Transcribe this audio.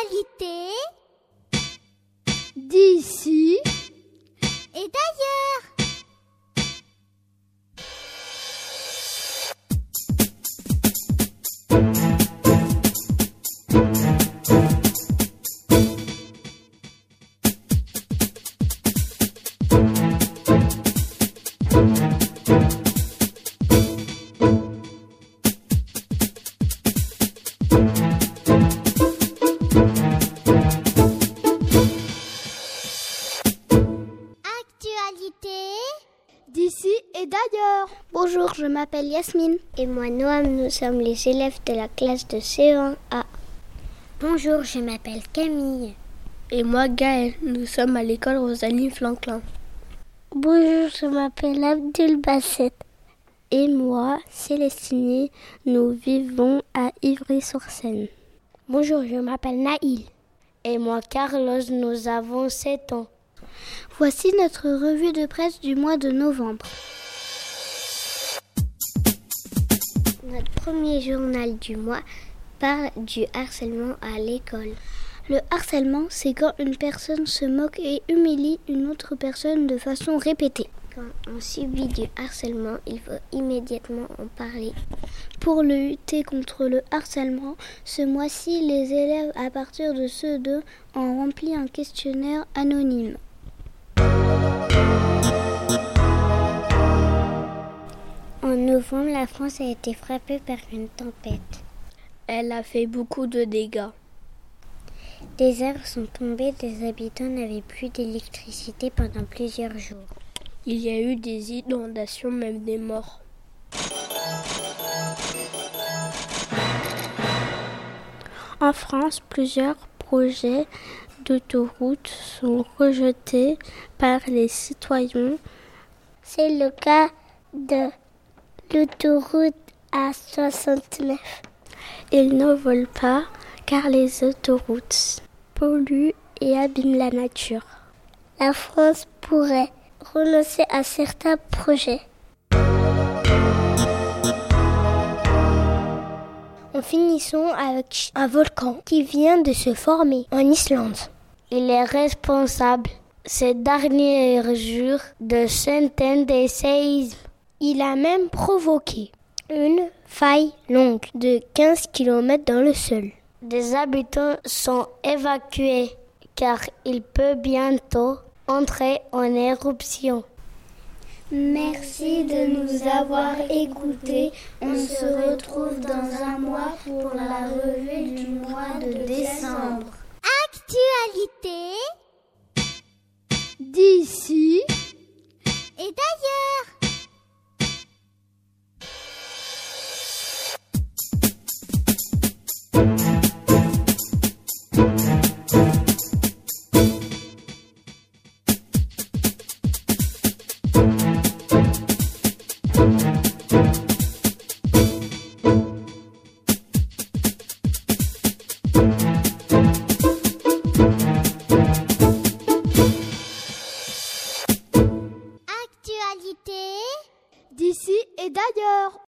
Actualité d'ici et d'ailleurs. D'ici et d'ailleurs. Bonjour, je m'appelle Yasmine. Et moi, Noam, nous sommes les élèves de la classe de CE1A. Bonjour, je m'appelle Camille. Et moi, Gaël, nous sommes à l'école Rosalie Franklin. Bonjour, je m'appelle Abdul Basset. Et moi, Célestine, nous vivons à Ivry-sur-Seine. Bonjour, je m'appelle Naïl. Et moi, Carlos, nous avons 7 ans. Voici notre revue de presse du mois de novembre. Notre premier journal du mois parle du harcèlement à l'école. Le harcèlement, c'est quand une personne se moque et humilie une autre personne de façon répétée. Quand on subit du harcèlement, il faut immédiatement en parler. Pour lutter contre le harcèlement, ce mois-ci, les élèves à partir de ceux d'eux ont rempli un questionnaire anonyme. En novembre, la France a été frappée par une tempête. Elle a fait beaucoup de dégâts. Des arbres sont tombés, des habitants n'avaient plus d'électricité pendant plusieurs jours. Il y a eu des inondations, même des morts. En France, plusieurs projets d'autoroutes sont rejetés par les citoyens. C'est le cas de l'autoroute A69. Ils ne volent pas car les autoroutes polluent et abîment la nature. La France pourrait renoncer à certains projets. En finissons avec un volcan qui vient de se former en Islande. Il est responsable ces derniers jours de centaines de séismes. Il a même provoqué une faille longue de 15 km dans le sol. Des habitants sont évacués car il peut bientôt entrer en éruption. Merci de nous avoir écoutés. On se retrouve dans un mois pour la revue du mois de décembre. Feliz! Et d'ailleurs,